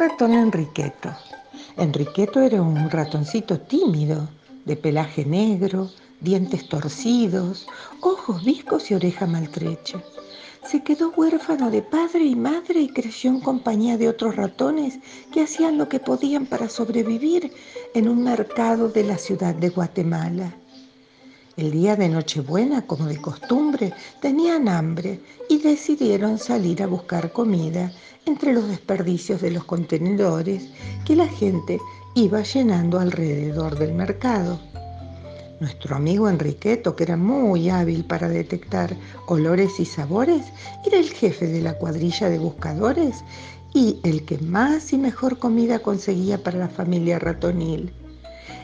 ratón Enriqueto. Enriqueto era un ratoncito tímido, de pelaje negro, dientes torcidos, ojos viscos y oreja maltrecha. Se quedó huérfano de padre y madre y creció en compañía de otros ratones que hacían lo que podían para sobrevivir en un mercado de la ciudad de Guatemala. El día de Nochebuena, como de costumbre, tenían hambre y decidieron salir a buscar comida entre los desperdicios de los contenedores que la gente iba llenando alrededor del mercado. Nuestro amigo Enriqueto, que era muy hábil para detectar olores y sabores, era el jefe de la cuadrilla de buscadores y el que más y mejor comida conseguía para la familia ratonil.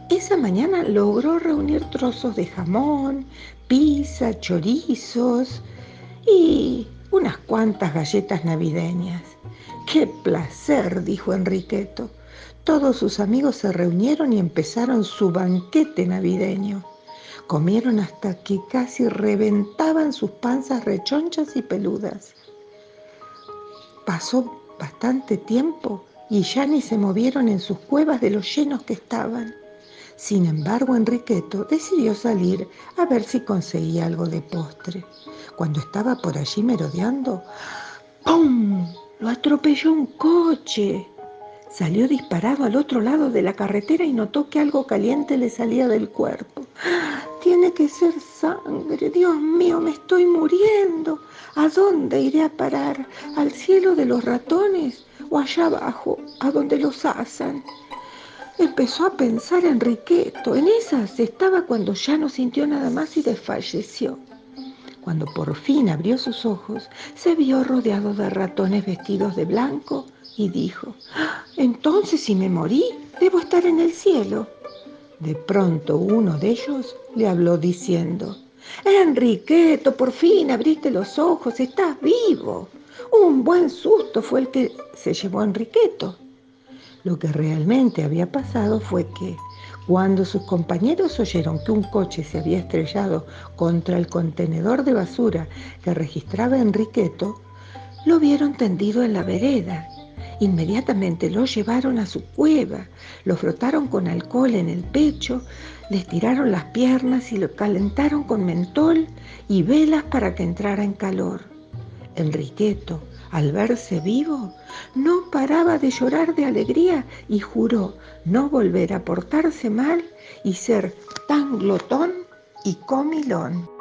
Esa mañana logró reunir trozos de jamón, pizza, chorizos y unas cuantas galletas navideñas. ¡Qué placer! dijo Enriqueto. Todos sus amigos se reunieron y empezaron su banquete navideño. Comieron hasta que casi reventaban sus panzas rechonchas y peludas. Pasó bastante tiempo y ya ni se movieron en sus cuevas de los llenos que estaban. Sin embargo, Enriqueto decidió salir a ver si conseguía algo de postre. Cuando estaba por allí merodeando, ¡pum! Lo atropelló un coche. Salió disparado al otro lado de la carretera y notó que algo caliente le salía del cuerpo. Tiene que ser sangre. Dios mío, me estoy muriendo. ¿A dónde iré a parar? ¿Al cielo de los ratones o allá abajo, a donde los asan? Empezó a pensar Enriqueto. En esas estaba cuando ya no sintió nada más y desfalleció. Cuando por fin abrió sus ojos, se vio rodeado de ratones vestidos de blanco y dijo, ah, entonces si me morí, debo estar en el cielo. De pronto uno de ellos le habló diciendo, Enriqueto, por fin abriste los ojos, estás vivo. Un buen susto fue el que se llevó a Enriqueto. Lo que realmente había pasado fue que cuando sus compañeros oyeron que un coche se había estrellado contra el contenedor de basura que registraba Enriqueto, lo vieron tendido en la vereda. Inmediatamente lo llevaron a su cueva, lo frotaron con alcohol en el pecho, le tiraron las piernas y lo calentaron con mentol y velas para que entrara en calor. Enriqueto, al verse vivo, no paraba de llorar de alegría y juró no volver a portarse mal y ser tan glotón y comilón.